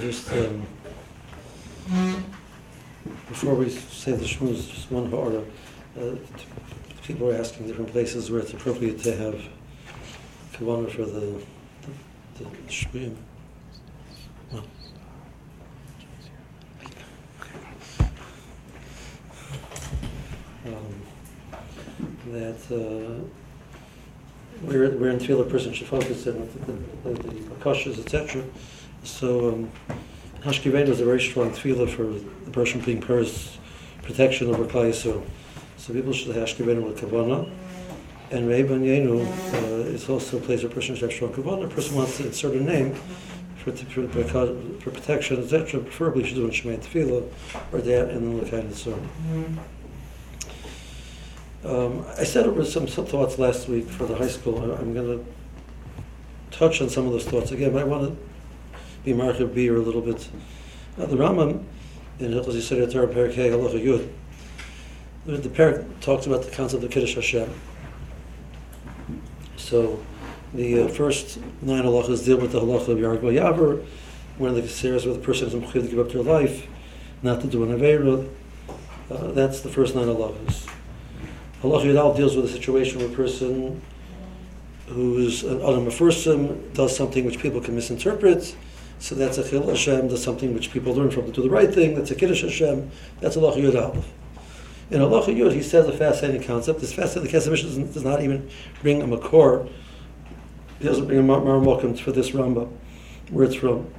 just um, before we say the shmuz, just one order. Uh, people are asking different places where it's appropriate to have kavanah for the the, the shmuyim. Well, um, that uh, where in tefillah a person should focus the, the, the, the etc. So um, Hashkivein is a very strong tefillah for the person being pers protection over Yisrael. So people should have Hashkivein with kavanah. And Refaeinu uh, is also a place where a person should have strong kavanah. A person wants to insert a name for, for, for protection, etc. Preferably should do in Shomea Tefillah or that and then the kind of so. Um, I said over some, some thoughts last week for the high school. I, am going to touch on some of those thoughts again, but I want to be marked B or a little bit. Now, the Rambam in Hilchos Yesodei HaTorah Perik Halacha Yud, the Perik talks about the concept of Kiddush Hashem. So, the uh, first nine halachas deal with the halacha of Yargo Yaver, one of the series where the person is to give up their life, not to do an avera. Uh, that's the first nine halachas. Halacha Yudal deals with a situation where a person who's an Adam does something which people can misinterpret. So that's a Chil Hashem, that's something which people learn from to do the right thing. That's a Kiddush Hashem. That's Halacha Yud Aleph. In Halacha Yud, he says a fascinating concept. This fascinating concept does, does not even bring a Makor. He doesn't bring a Marmokim for this Rambam, where it's from.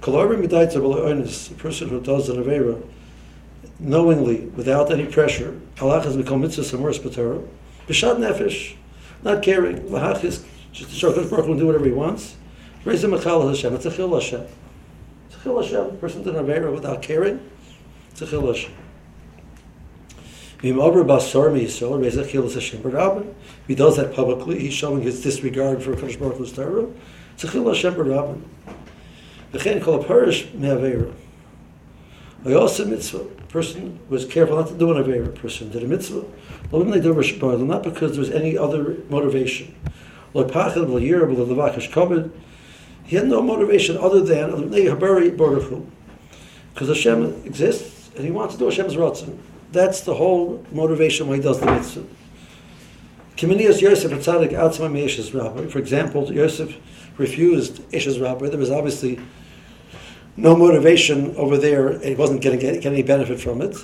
A person who does an Avera, knowingly, without any pressure, Allah has become mitzvah samurs b'torah. Uh, B'shad nefesh, not caring. Lahach is just to show Baruch do whatever he wants. Raise a machal Hashem. It's a chil Hashem. It's a chil Hashem. A person did an avera without caring. It's a chil Hashem. If he does that publicly, he's showing his disregard for Kadosh Baruch Hu's Torah. It's a chil Hashem b'rabban. V'chein kol aparish me'avera. I also mitzvah. Person was careful not to do an avera. Person did a mitzvah. Not because there was any other motivation. He had no motivation other than because Hashem exists and he wants to do Hashem's ratzon. That's the whole motivation why he does the mitzvah. For example, Yosef refused Isha's rabbi. There was obviously no motivation over there. He wasn't getting, getting any benefit from it.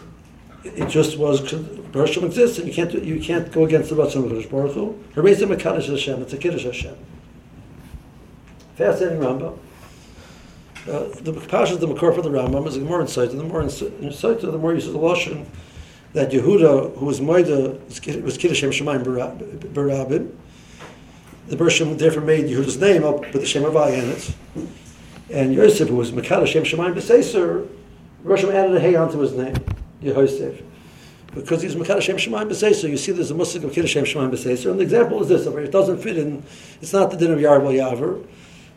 It just was Baruch exists, and you can't you can't go against the Ratzon of Baruch Hu. Harezim Mekadosh Hashem. It's a Kiddush Hashem. Fascinating Rambam. Uh, the Pasha the Makor for the Rambam is more insight. And the more insight, the more uses the Lashon that Yehuda, who was Maida, was Kiddush Shemayim Barabim. The Bershom therefore made Yehuda's name up with the Shem of in it. And Yosef, who was Mekadosh Shem Shemayim B'Seser, Bershom added a hay onto his name, Yehosef. Because he's Mekadosh Shem Shemayim B'Seser, you see there's a Muslim of Kiddush Shem Shemayim B'Seser. And the example is this, it doesn't fit in, it's not the din of Yarbo Yaver.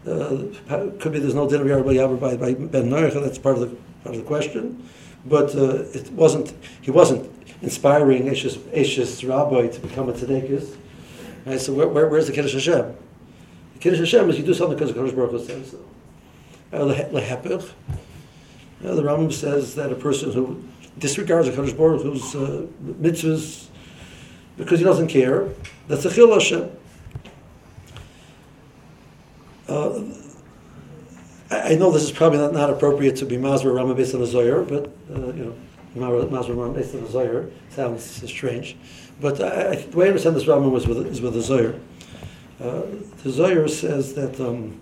Uh, could be there's no din of by, by Ben Noach, that's part of the part of the question. But uh, it wasn't he wasn't inspiring Eshes Rabbi to become a tzedekis. Right, so where, where, where's the Kiddush Hashem? The Kiddush Hashem is you do something because the Kiddush Baruch Hu says so. Uh, Lehepich. Uh, the Rambam says that a person who disregards the Kiddush Baruch Hu's uh, mitzvahs because he doesn't care, that's a Chil Hashem. Uh, I know this is probably not, not appropriate to be Masra Rama based on the Zohar, but uh, you know, Masra Rama based on the Zohar sounds strange. But I, I, the way I understand this Rama was with, is with the Zohar. Uh, the Zohar says that um,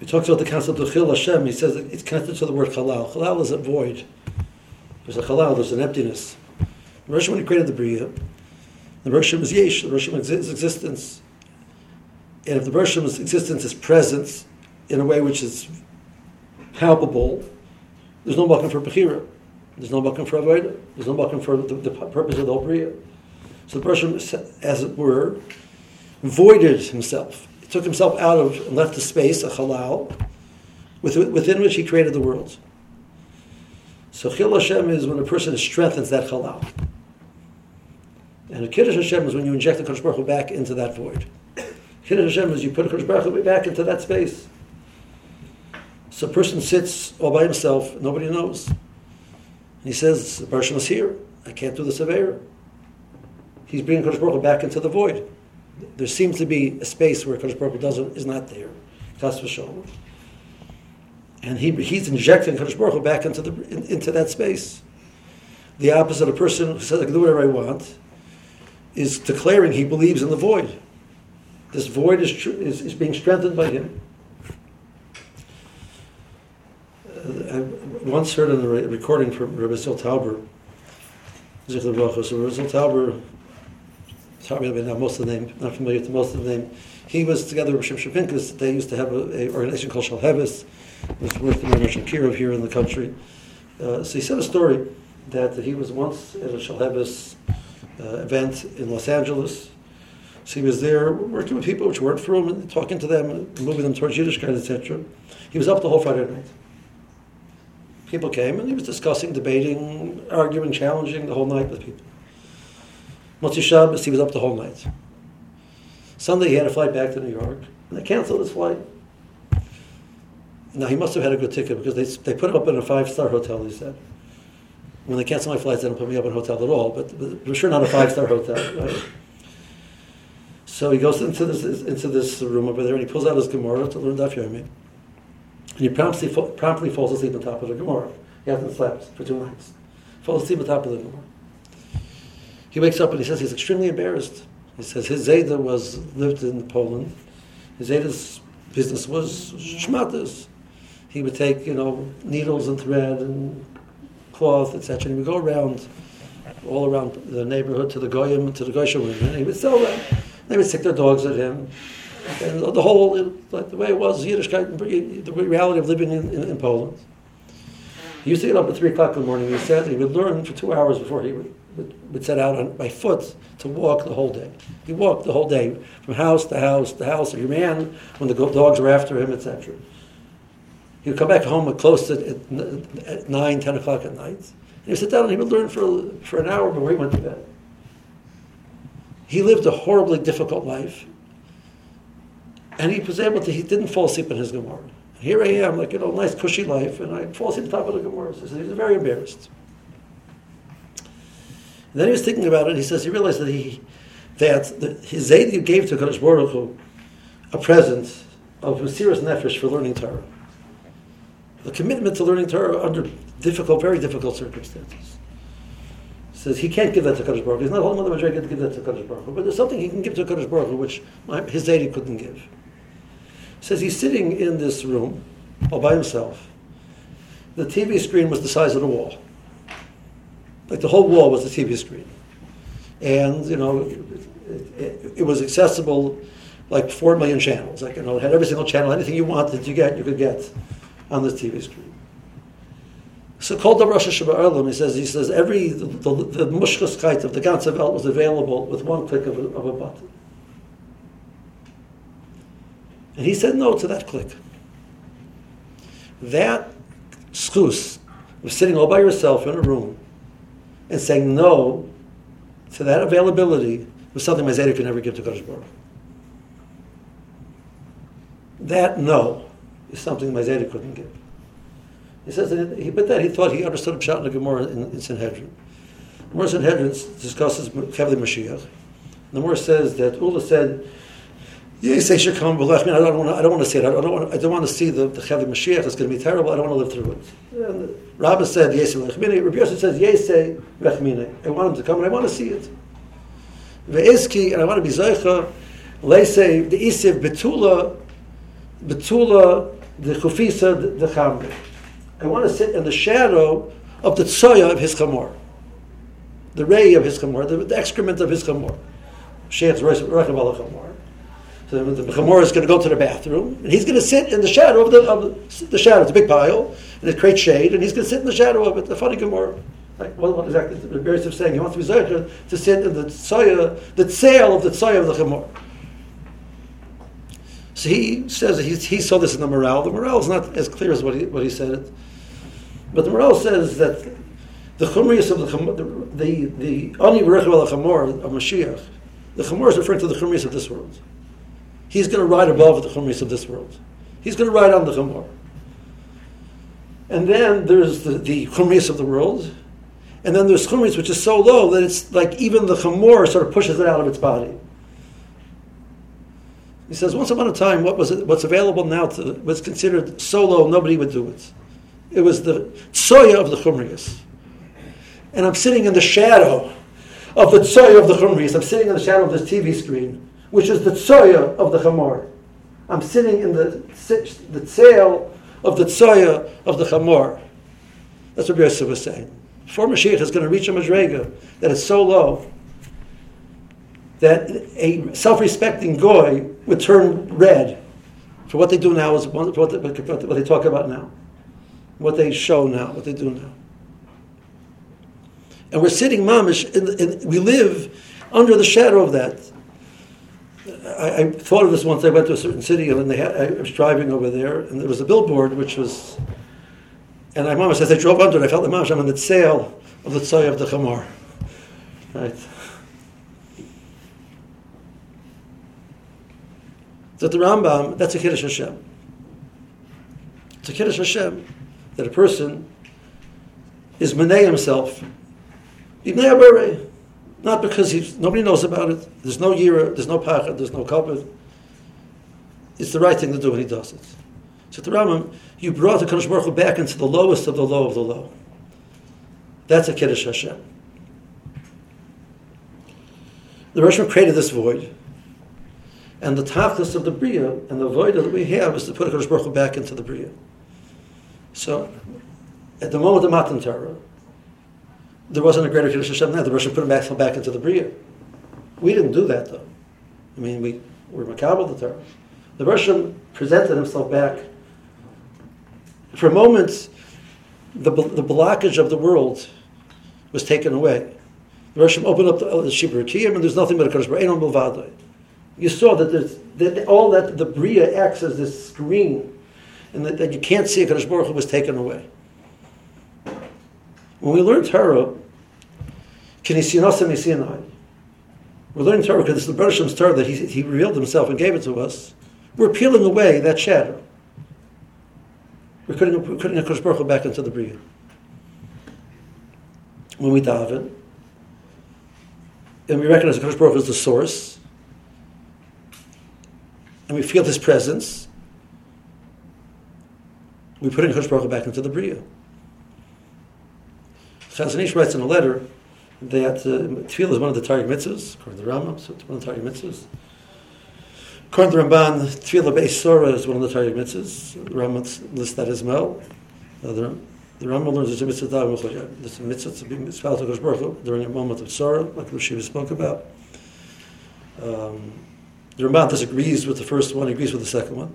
he talks about the concept of Chil Hashem. He says it's connected to the word Halal. Halal is a void. There's a Halal. There's an emptiness. The Rosh when he created the Bria, the Rosh was Yesh. The Rosh is existence and if the Bershom's existence is present in a way which is palpable, there's no makom for Bechira. There's no makom for Avodah. There's no makom for the, the, purpose of the whole. So the Bershom, as it were, voided himself. He took himself out of and left a space, a halal, within which he created the world. So Chil Hashem is when a person strengthens that halal. And a Kiddush Hashem is when you inject the Kodesh Baruch Hu back into that void. Kiddush Hashem is you put Kodesh Baruch Hu back into that space. So a person sits all by himself, nobody knows. And he says, the person is here. I can't do the Sever. He's bringing Kodesh Baruch Hu back into the void. There seems to be a space where Kodesh Baruch Hu doesn't, is not there. Kas v'sholem. And he, he's injecting Kodesh Baruch Hu back into, the, in, into that space. The opposite, of a person who says, I can do whatever I want, is declaring he believes in the void. This void is, is, is being strengthened by him. Uh, I once heard in a re- recording from Rabbi Zil Tauber, Zichler Baruch so Rabbi Zil Tauber, not most of the name, not familiar with most of the name, he was together with Shem Shapinkas, they used to have an organization called Shalhevis, which worked in Ramesh Kirov here in the country. Uh, so he said a story that he was once at a Shalhevis uh, event in Los Angeles, so he was there working with people which worked for him and talking to them, moving them towards Yiddishkeit, etc. He was up the whole Friday night. People came and he was discussing, debating, arguing, challenging the whole night with people. Motzi Shabbos, he was up the whole night. Sunday, he had a flight back to New York, and they canceled his flight. Now, he must have had a good ticket because they, they put him up in a five star hotel, he said. When they cancel my flights, they don't put me up in a hotel at all, but, but for sure not a five star hotel. Right? So he goes into this into this room over there and he pulls out his Gemara to learn Daf Yomi. And he promptly, promptly falls asleep on top of the Gemara. He hasn't slept for two nights. Falls asleep on top of the Gemara. He wakes up and he says he's extremely embarrassed. He says his Zayda was lived in Poland. His Zayda's business was shmatas. He would take, you know, needles and thread and cloth, etc. And he would go around, all around the neighborhood to the goyim, to the goyim women, and he would sell them. They would stick their dogs at him. And the whole, the way it was, Yiddishkeit, the reality of living in, in, in, Poland. He used to get up at 3 o'clock in the morning, he said, he would learn for two hours before he would, would, would set out on, by foot to walk the whole day. He walked the whole day, from house to house to house. He ran when the dogs were after him, etc. He would come back home at close to at, at 9, 10 o'clock at night. And he would sit down and he would learn for, for an hour before he went to bed. He lived a horribly difficult life. And he was able to, he didn't fall asleep in his Gemara. Here I am, like, you know, nice cushy life, and I fall asleep on top of the Gemara. So he was very embarrassed. And then he was thinking about it, he says he realized that he, that the, his Zayd gave to Kadosh Baruch Hu a present of serious nefesh for learning Torah. A commitment to learning Torah under difficult, very difficult circumstances says he can't give that to Kadosh Baruch He's not holding the Madrega to give that to Kadosh Baruch but there's something he can give to Kadosh Baruch which his Zaidi couldn't give. Says he's sitting in this room all by himself. The TV screen was the size of the wall. Like the whole wall was the TV screen. And, you know, it, it, it was accessible like four million channels. Like, you know, it had every single channel, anything you wanted to get, you could get on this TV screen. So called the Rosh Hashanah he says, he says every, the, the, the of the ganze Welt was available with one click of a, of a button. And he said no to that click. That schus of sitting all by yourself in a room and saying no to that availability was something my Zedek could never give to Kodesh. That no is something my Zedek couldn't give. He says that he, but then he thought he understood Pshat in the Gemara in, in Sanhedrin. The Gemara Sanhedrin discusses Chevli Mashiach. The Gemara says that Ula said, should come, but I don't want to. I don't want to see it. I don't want. I don't want to see the the Chevli Mashiach. It's going to be terrible. I don't want to live through it. And Rabbah said, "Yes, Lechmine." Rabbi Yosef says, "Yes, Lechmine." I want him to come, and I want to see it. Ve'eski, and I want to be Zeicha. Leisei the Isiv Betula, Betula the Chufisa the Chamri. I want to sit in the shadow of the tsoya of his chamor, the ray of his chamor, the, the excrement of his chamor. Sheikh's rechem al chamor. So the chamor is going to go to the bathroom, and he's going to sit in the shadow of the, of the shadow. It's a big pile, and it creates shade, and he's going to sit in the shadow of it. The funny gemara. Like, what, what exactly the Beres is saying? He wants to be zeicher to sit in the tsoya, the tail of the tsoya of the chamor. So he says he, he saw this in the morale. The morale is not as clear as what he, what he said. But the Maral says that the chumrius of the the the ani v'rechel al chamor of Mashiach, the chamor is referring to the chumrius of this world. he's going to ride above the chumris of this world. He's going to ride on the chamor. And then there's the, the chumris of the world, and then there's chumris which is so low that it's like even the chamor sort of pushes it out of its body. He says, once upon a time, what was it, what's available now to, was considered so low nobody would do it. It was the tsoya of the chumrius. And I'm sitting in the shadow of the tsoya of the chumrius. I'm sitting in the shadow of this TV screen, which is the tsoya of the chamor. I'm sitting in the, the tail of the tsoya of the chamor. That's what Yosef was saying. Before Mashiach is going to reach a madrega that is so low that a self-respecting goy would turn red for what they do now is they, what they talk about now, what they show now, what they do now. And we're sitting, mamish, in, in, we live under the shadow of that. I, I, thought of this once. I went to a certain city, and they had, I was driving over there, and there was a billboard which was, and I mamish, as I drove under it, I felt the mamish, I'm on the sail of the tzoy of the chamor. Right? that the Rambam, that's a Kiddush Hashem. It's a Kiddush Hashem that a person is Menei himself. Not because he's, nobody knows about it. There's no Yira, there's no Pachad, there's no Kabbalah. It's the right thing to do when he does it. So the Rambam, you brought the Kadosh Baruch Hu back into the lowest of the low of the low. That's a Kiddush Hashem. The Russian created this void. And the tachlis of the bria and the void that we have is to put a Kodesh Baruch Hu back into the bria. So, at the moment of Matan Torah, there wasn't a greater Kiddush Hashem there. The Russian put him back, back into the bria. We didn't do that though. I mean, we were makabel the Torah. The Russian presented himself back. For a moment, the, the blockage of the world was taken away. The Russian opened up the, the Shibur and there's nothing but a Kodesh Baruch you saw that, there's, that all that the Bria acts as this screen, and that, that you can't see Hakadosh Baruch Hu was taken away. When we learn Torah, we're learning Torah because it's the Hashem's Torah that he, he revealed himself and gave it to us. We're peeling away that shadow. We're putting, we're Baruch Hu back into the Bria. When we daven, and we recognize Hakadosh Baruch Hu as the source, and we feel His presence, we put in Chosh back into the Bria. Chazon Ish writes in a letter that uh, Tefillah is one of the Targum mitzvahs, according to the Rambam, so it's one of the Targum mitzvahs. According to Ramban, Tefillah Beis Sora is one of the Targum mitzvahs. The Rambam lists that as well. Uh, the, Rambam learns it's a mitzvah, it's a mitzvah to be mitzvah to Baruch during a moment of sorrow, like the Shiva spoke about. Um, the Ramban disagrees with the first one, agrees with the second one.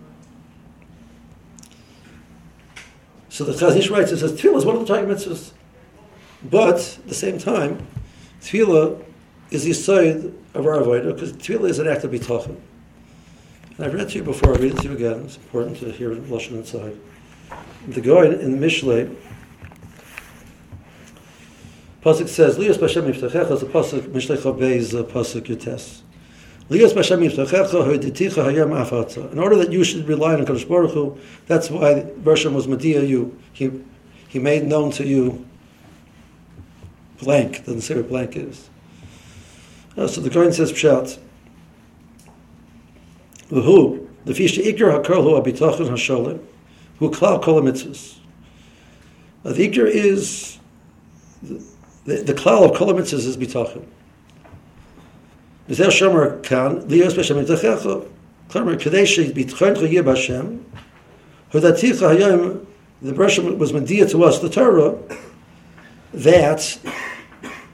So the Chazon Ish writes, it says, Tefillah is one of the Torah mitzvahs. But, at the same time, Tefillah is the side of our avodah, because Tefillah is an act of bitachon. And I've read to you before, I'll read it to you again. It's important to hear Lashon inside. The guy in the Mishlei, Pasuk says, Lios Bashem Yiftachecha a Pasuk, is a Pasuk Yutes. In order that you should rely on Kadosh Baruch Hu, that's why Bershom was Medea you. He, he made known to you blank. Doesn't say what blank is. Uh, so the Kohen says Pshat. Who the fish ikar hakol hu abitachon hasholim who klal kol mitzvahs. The ikar is the, the, klal of kol is bitachon. וזה שאומר כאן, ליאוס בשם יתכך, כלומר, כדי שביטחונך יהיה בהשם, הודעתיך היום, the Bershom was media to us, the Torah, that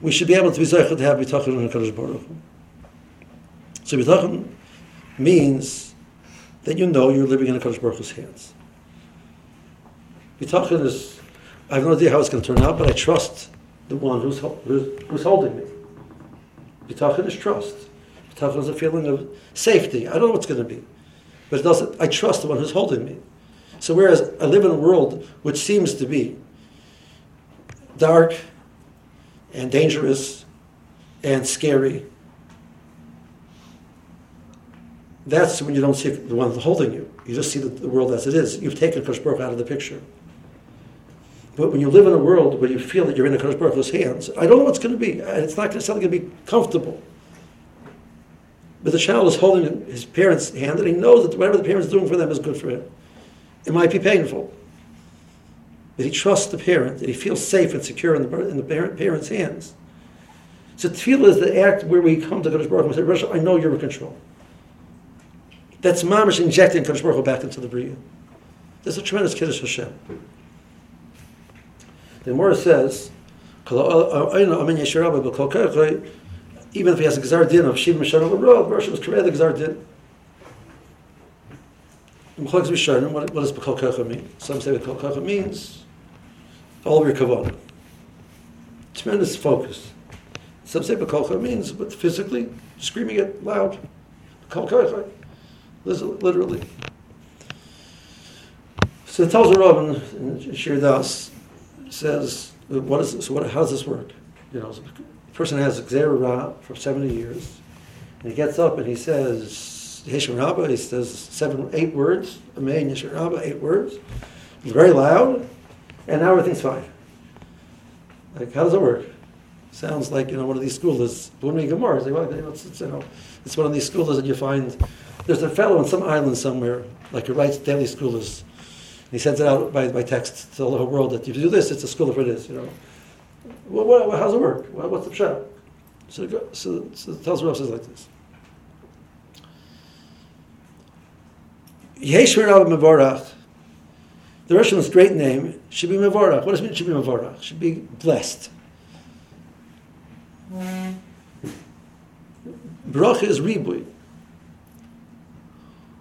we should be able to be zeichel to have bitachon in HaKadosh Baruch Hu. So bitachon means that you know you're living in HaKadosh Baruch Hu's hands. Bitachon is, I have no idea how it's going to turn out, but I trust the one who's, who's, who's holding me. Bitachon is trust. Bitachon is a feeling of safety. I don't know what's going to be, but it doesn't. I trust the one who's holding me. So whereas I live in a world which seems to be dark and dangerous and scary, that's when you don't see the one holding you. You just see the, the world as it is. You've taken Kosh Baruch out of the picture. But when you live in a world where you feel that you're in a Kosh Baruch Hu's hands, I don't know what's going to be. It's not necessarily going to be comfortable. But the child is holding his parents' hand, and he knows that whatever the parents are doing for them is good for him. It might be painful. But he trusts the parent, that he feels safe and secure in the, in the parent, parent's hands. So tefillah is the act where we come to Kodesh Baruch Hu and say, I know you're in control. That's mamish injecting Kodesh Baruch Hu back into the Bria. There's a tremendous Kiddush Hashem. The Gemara says, uh, uh, even if he has a Gzar Din of Shiv Mishar Ra, the Rosh was correct the Gzar Din. What, what does B'kol Kocha mean? Some say B'kol Kocha means all of your kavanah. Tremendous focus. Some say B'kol means, but physically, screaming it loud. B'kol Kocha, literally. So it tells the Rabban in Shiurei Daas, says, uh, what is this? What, how does this work? You know, the person has Xerah for 70 years, and he gets up and he says, Yehei Shmei Rabbah, he says seven, eight words, Amen, Yehei Shmei Rabbah, eight words. He's very loud, and now everything's fine. Like, how does it work? Sounds like, you know, one of these scholars, Bumi Gemara, it's, it's, you know, it's one of these scholars that you find, there's a fellow on some island somewhere, like he writes daily scholars, he sends it out by, by text to the whole world that if you do this, it's a school for this, you know. Well, what, how's it work? what's the shot? So, so, so Telz says like this. Yeshmer Rabbi Mevorach, the Russian's great name should be Mevorach. What does it mean should be Mevorach? Should be blessed. Bracha is ribui.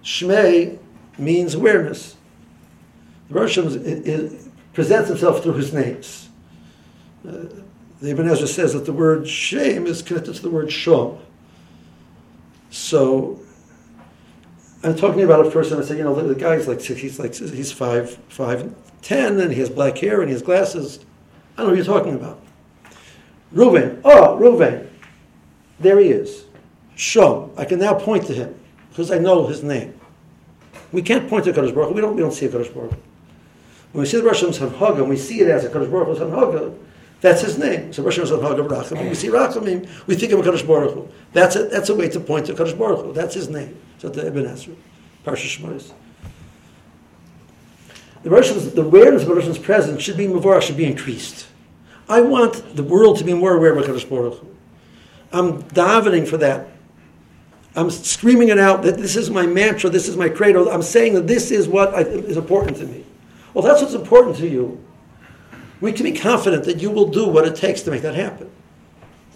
Shmei means awareness. The Rosh presents himself through his names. Uh, the Ibn Ezra says that the word shame is connected to the word shom. So I'm talking about a person. And I say, you know, the, the guy's like he's like he's five five ten, and he has black hair and he has glasses. I don't know what you're talking about. Reuven, oh Reuven, there he is. Shom. I can now point to him because I know his name. We can't point to Kadosh Baruch. We don't. We don't see a Kadosh Baruch. When we see the Rosh Hashanah's Hanhaga, we see it as a Kadosh Baruch Hu's Hanhaga, that's his name. So Rosh Hashanah's Hanhaga Rachamim. We see Rachamim, we think of a Kadosh Baruch Hu. That's a, that's a way to point to Kadosh Baruch Hu. That's his name. So the Ibn Ezra, Parsha Shmos. The Rosh the awareness of Rosh Hashanah's presence should be Mavarach, should be increased. I want the world to be more aware of Kadosh Baruch Hu. I'm davening for that. I'm screaming it out that this is my mantra, this is my credo. I'm saying that this is what I, is important to me. Well, that's what's important to you. We can be confident that you will do what it takes to make that happen.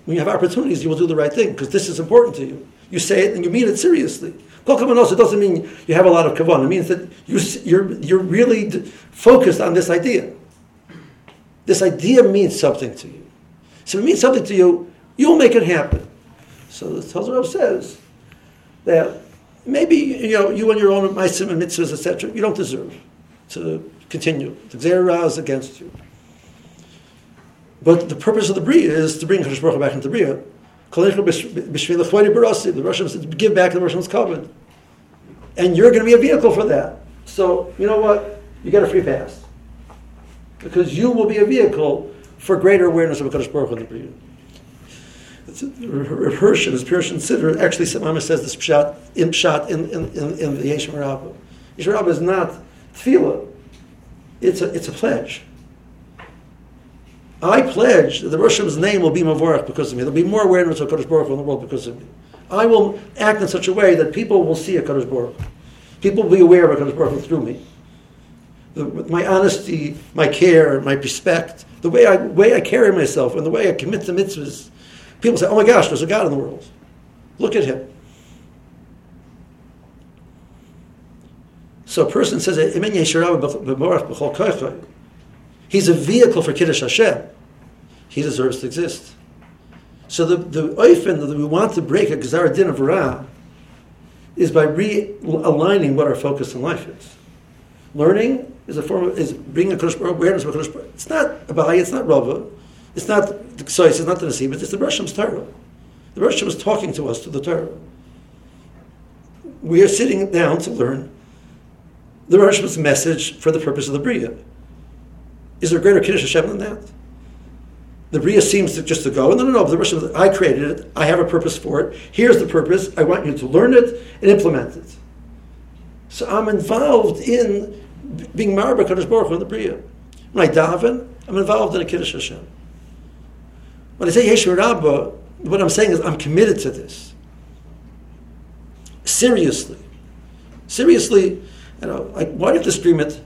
When you have opportunities, you will do the right thing because this is important to you. You say it and you mean it seriously. Kol also doesn't mean you have a lot of kavan. It means that you, you're, you're really focused on this idea. This idea means something to you. So if it means something to you, you'll make it happen. So the Torah says that maybe you know you and your own and mitzvahs, etc. You don't deserve to continue. The Gzerah is against you. But the purpose of the Bria is to bring Kadosh Baruch back into Bria. The Russians give back the Russians covenant. And you're going to be a vehicle for that. So, you know what? You get a free pass. Because you will be a vehicle for greater awareness of Kadosh Baruch in the Bria. Hirsch and his Persian Siddur actually Mama says this shot in shot in, in, in, in the. Yehei Shmei Rabbah is not tefillah it's a, it's a pledge. I pledge that the Hashanah's name will be Mavorach because of me. There'll be more awareness of Kadosh Baruch in the world because of me. I will act in such a way that people will see a Kadosh Baruch. People will be aware of a Kadosh Baruch through me. The, my honesty, my care, my respect, the way I, way I carry myself, and the way I commit to mitzvahs. People say, oh my gosh, there's a God in the world. Look at him. So a person says, eh, He's a vehicle for Kiddush Hashem. He deserves to exist. So the, the oifen that we want to break a Gzar Din of Ra is by realigning what our focus in life is. Learning is a form of, is bringing a Kodesh awareness of a It's not Abai, it's not Rava, it's not the Ksois, it's not the Nasib, it's the Rosh Torah. The Rosh is talking to us through the Torah we are sitting down to learn the Rosh message for the purpose of the Bria. Is there a greater Kiddush Hashem than that? The Bria seems to just to go, no, no, no, the Rosh I created it, I have a purpose for it, here's the purpose, I want you to learn it and implement it. So I'm involved in being Marba Kadosh Baruch in the Bria. When I daven, I'm involved in a Kiddush Hashem. When I say Yehei Shmei Rabbah, what I'm saying is I'm committed to this. Seriously. Seriously, you know, like, why do you have to scream it?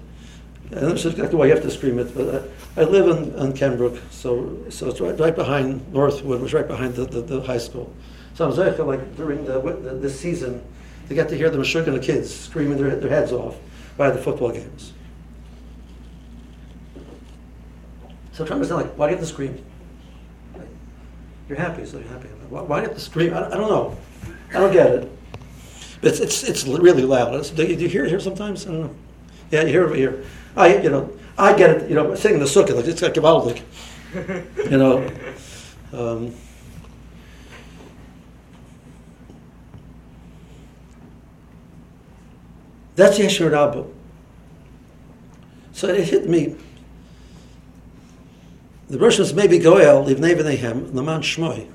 And that's exactly why you have to scream it. But I, I live in, in Kenbrook, so so it's right, right behind Northwood, which is right behind the, the, the high school. So I'm zeicha, like during the, the, this season, they get to hear the Meshuggah the kids screaming their, their heads off by the football games. So to understand, like, why do you have to scream? You're happy, so you're happy. Why, why do you have to scream? I, I don't know. I don't get it. But it's, it's, it's really loud. It's, do, you, do you hear it here sometimes? I don't know. Yeah, you hear it here. I, you know, I get it, you know, singing the sukkah, like, it's like gewaldig. you know. Um, that's Yehei Shmei Rabbah. So it hit me. The Russians may be Goel, Livnei V'neihem, Laman Shmoy.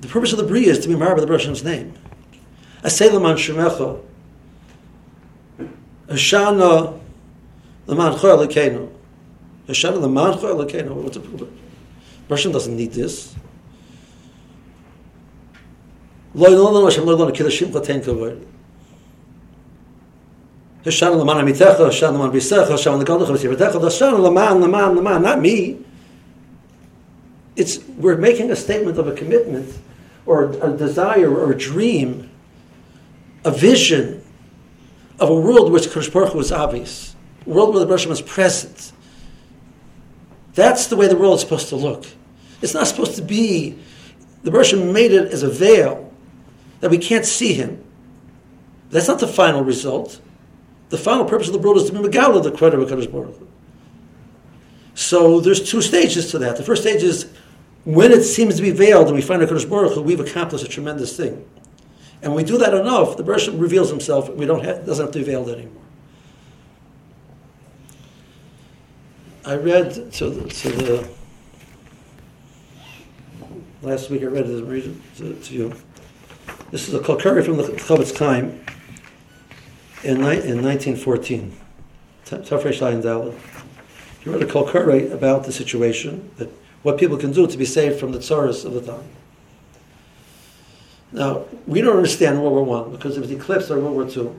The purpose of the Bria is to be married by the Russian's name. I say Laman Shemecha, Hashana Laman Choy Lekenu. Hashana Laman Choy Lekenu. What's the problem? Russian doesn't need this. Lo Yolano Hashem Lo Yolano Kiddushim Chatein Kavod. Hashem Laman Amitecha, Hashem Laman Bisecha, Hashem Chavis Yivatecha, Hashem Laman, Laman, Laman, not me. It's, we're making a statement of a commitment or a desire or a dream, a vision of a world which Kodesh Baruch Hu was obvious, a world where the Baruch was present. That's the way the world is supposed to look. It's not supposed to be, the Baruch made it as a veil that we can't see him. That's not the final result. The final purpose of the world is to be Megala, the credit of Kodesh Baruch Hu. So there's two stages to that. The first stage is when it seems to be veiled and we find a Kodesh Baruch Hu, we've accomplished a tremendous thing. And when we do that enough, the Baruch reveals himself, we don't have, doesn't have to be veiled anymore. I read to the, to the last week I read it, to, to you. This is a Kalkari from the Chofetz Chaim in, in 1914, Tafresh Ayin. He wrote a Kalkari about the situation, that what people can do to be saved from the tsaras of the time. Now, we don't understand World War One because it was eclipsed by World War Two.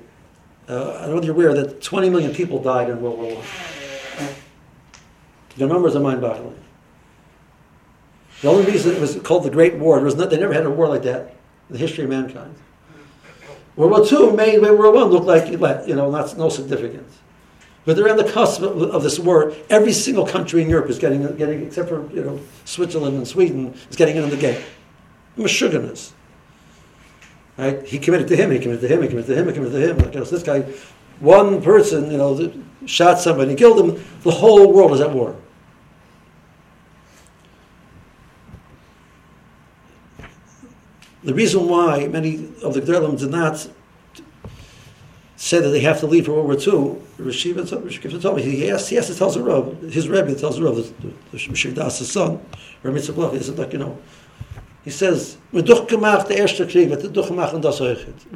Uh, I don't know if you're aware that 20 million people died in World War One. The numbers are mind-boggling. The only reason it was called the Great War, was not, they never had a war like that in the history of mankind. World War II made World War One look like you know not no significance. But they're on the cusp of, of, this war. Every single country in Europe is getting, getting, except for you know Switzerland and Sweden, is getting in the game. Meshuggahs. Right? He committed to him. He committed to him. He committed to him. He committed to him. Like, you know, this guy, one person, you know, shot somebody, killed him. The whole world is at war. The reason why many of the Gedolim did not say that they have to leave for World War II, Rashiva told me, he has, he has to tell Rav, his Rebbe tells the the, the, the Das' son, Rabbi Tzibloch, he said, like, you know, he says, We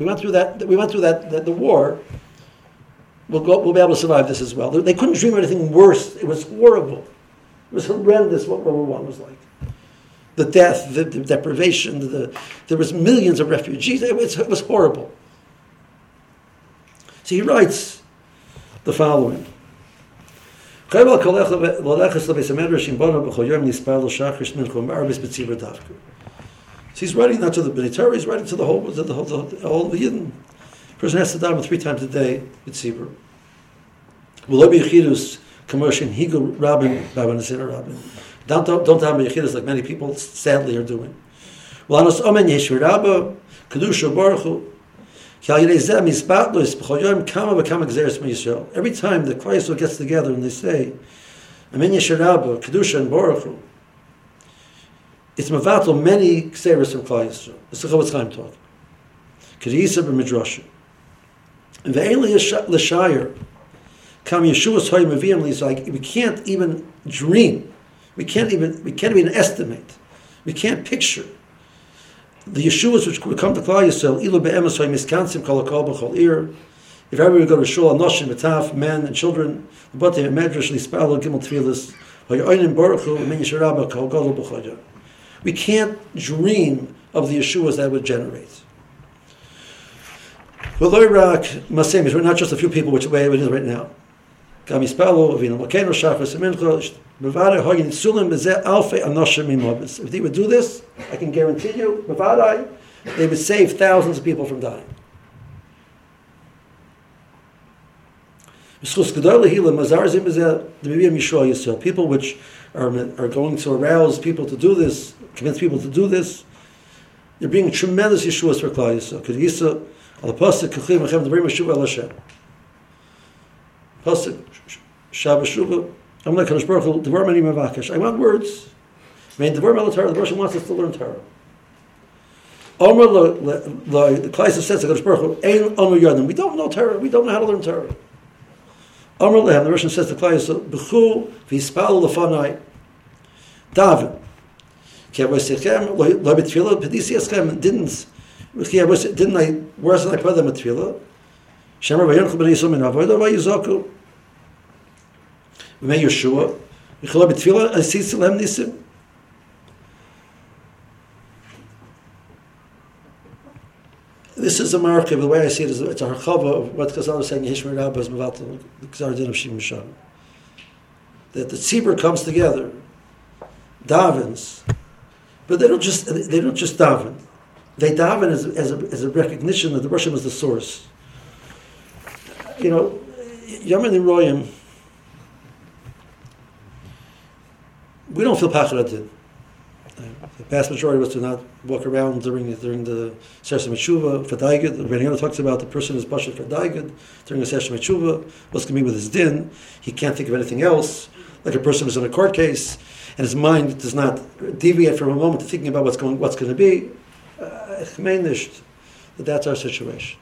went through that, we went through that, that the war, we'll, go, we'll be able to survive this as well. They couldn't dream of anything worse. It was horrible. It was horrendous what World War I was like the death, the, the deprivation, the, there was millions of refugees. It was, it was horrible. So he writes the following. So he's writing not to the Torah, he's writing to the whole, to the whole, the whole the Yidden. person has to daven three times a day with Tzibur. Will be chidus commercial higu rabin rabin rabin. Don't, don't, have Yechidus like many people sadly are doing. Lanos omen Yehei Shmei Rabba, Kedusha Baruch Hu, Every time the Christ gets together and they say, Amen Yeshua Kedusha and Baruch Hu, it's mavatal many kseres from Klal Yisrael. It's the Chofetz Chaim talk. Kedisa b'midrashim. And ve'en l'shayir, kam Yeshua's hoy meviyim like, we can't even dream, we can't even, we can't even estimate, we can't picture the Yeshuas which would come to Klal Yisrael, ilu be'emes hoy miskansim kol akol b'chol ir, if everyone would go to shul, anoshim, betaf, men and children, but they medrash, lispalo, gimel tfilis, hoy oinim baruch hu, min yisharabah, kol godol b'chodja. We can't dream of the Yeshuas that would generate. We're not just a few people, which way it is right now. If they would do this, I can guarantee you, they would save thousands of people from dying. People which are, are going to arouse people to do this, convince people to do this, they're bringing tremendous Yeshuas for Klal Yisrael. Because Yisrael, al pasuk kachim achem the bring Yeshua el Hashem. Pasuk Shabbat Shuvah. I'm like Kadosh Baruch Hu. Devar many mavakesh. I want words. Mean, Devar Mel Torah. The Russian wants us to learn Torah. Omer the Klal says to Kadosh Baruch Hu, Ein Omer Yodim. We don't know Torah. We don't know how to learn Torah. Omer lehem. The Russian says to Klal Yisrael, B'chu v'yispal lefanai. Eschem didn't didn't I I put them tefillah? Yeshua asis nisim. This is a marker, the way I see it is it's a harchava of what Chazal is saying, Hishmer Rabba is Mavat, the Din of Shim That the tzibur comes together, davens, but they don't just they don't just daven. They daven as, as, a, as a recognition that the Russian is the source. You know, Yamin Royim, we don't feel pachad The vast majority of us do not walk around during during the of Tshuva for Daigid. The Rebbeinu talks about the person is bashar for Daigid during the of Tshuva. What's going to be with his din? He can't think of anything else. Like a person who's in a court case and his mind does not deviate from a moment to thinking about what's going what's going to be. Uh, that that's our situation.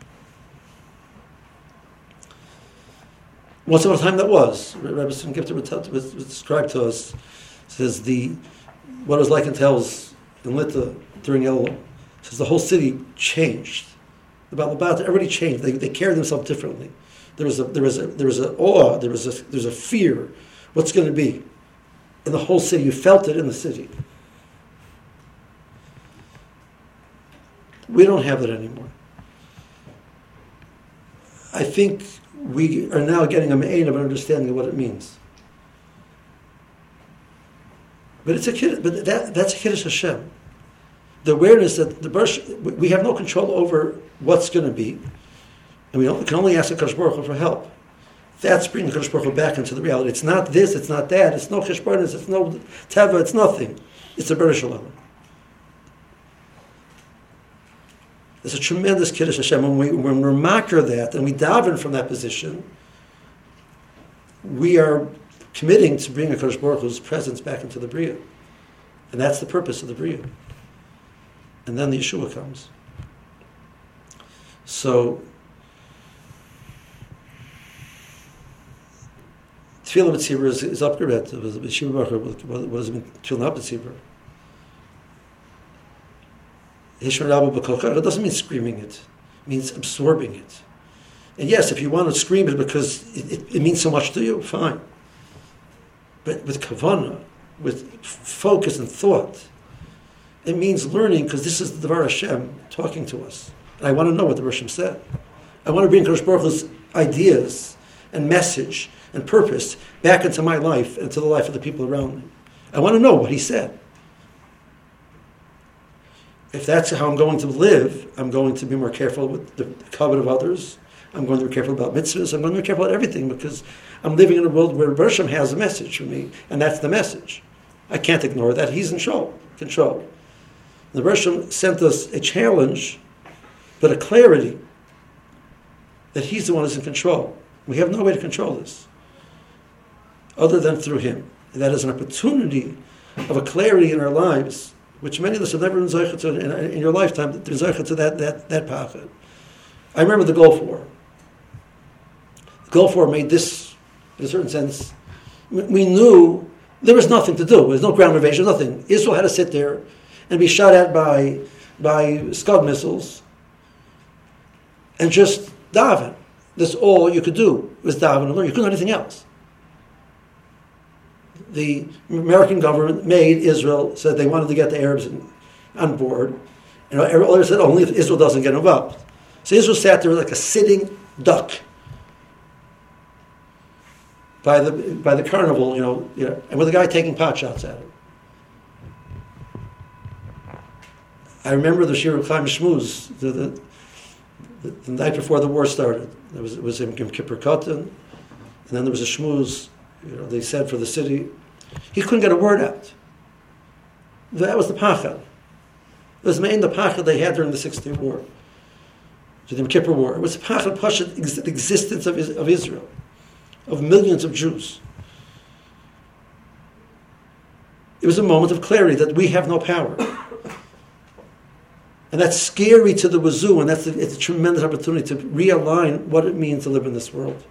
Once upon a time, that was. Rabbi Sim Gifter was described to us. Says the what it was like in Telz in Lita during El. Says the whole city changed. About about everybody changed. They, they carried themselves differently. There was a there was a there was a awe. There was a there's a fear. What's going to be? In the whole city, you felt it in the city. We don't have that anymore. I think we are now getting a main of an understanding of what it means. But it's a kid, but that, that's a kiddush Hashem. The awareness that the we have no control over what's going to be, and we, can only ask the Baruch Hu for help. That's bringing Kadosh Baruch Hu back into the reality. It's not this, it's not that, it's no cheshbonis, it's no teva, it's nothing. It's a Beresh Shalom. There's a tremendous Kiddush Hashem. When we, when we're makar that and we daven from that position, we are committing to bring a Kadosh Baruch Hu's presence back into the Bria. And that's the purpose of the Bria. And then the Yeshua comes. So, Tefillah B'tzibur is, is upgraded. What does it mean? Tefillah B'tzibur. It doesn't mean screaming it. It means absorbing it. And yes, if you want to scream it because it, it, it means so much to you, fine. But with kavana, with focus and thought, it means learning because this is the Devar Hashem talking to us. And I want to know what the Hashem said. I want to bring Kadosh Baruch Hu's ideas and message and purpose back into my life and to the life of the people around me. I want to know what he said if that's how I'm going to live, I'm going to be more careful with the covet of others. I'm going to be careful about mitzvahs. I'm going to be careful about everything because I'm living in a world where Bershom has a message for me, and that's the message. I can't ignore that. He's in control. control. The Bershom sent us a challenge, but a clarity that he's the one who's in control. We have no way to control this other than through him. And that is an opportunity of a clarity in our lives which many of us have never been zeicha to in, in, your lifetime, been zeicha to that, that, that pachad. I remember the Gulf War. The Gulf War made this, in a certain sense, we knew there was nothing to do. There was no ground invasion, nothing. Israel had to sit there and be shot at by, by Scud missiles and just daven. That's all you could do was daven learn. You couldn't do anything else. The American government made Israel, said they wanted to get the Arabs on board. And others said only if Israel doesn't get involved. So Israel sat there like a sitting duck by the by the carnival, you know, you know, and with a guy taking pot shots at him. I remember the Shir Chaim Shmuz, the, the, the, the, night before the war started. There was, it was in Kippur Katan, and then there was a shmuz, you know, they said for the city. He couldn't get a word out. That was the pachad. It was main the pachad they had during the Six Day War, the Yom Kippur War. It was the pachad, pachad, the existence of, of Israel of millions of Jews. It was a moment of clarity that we have no power. And that's scary to the wazoo, and that's a, it's a tremendous opportunity to realign what it means to live in this world,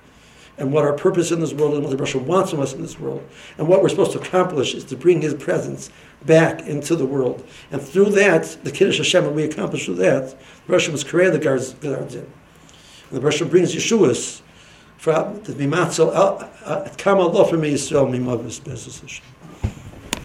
and what our purpose in this world, and what the Russia wants from us in this world, and what we're supposed to accomplish is to bring His presence back into the world, and through that, the Kiddush Hashem, we accomplish through that, the Russia was created the guards, guards in, and the Russia brings Yeshua's to be matzel, kama lo for me Yisrael, mi mavis bezos Hashem.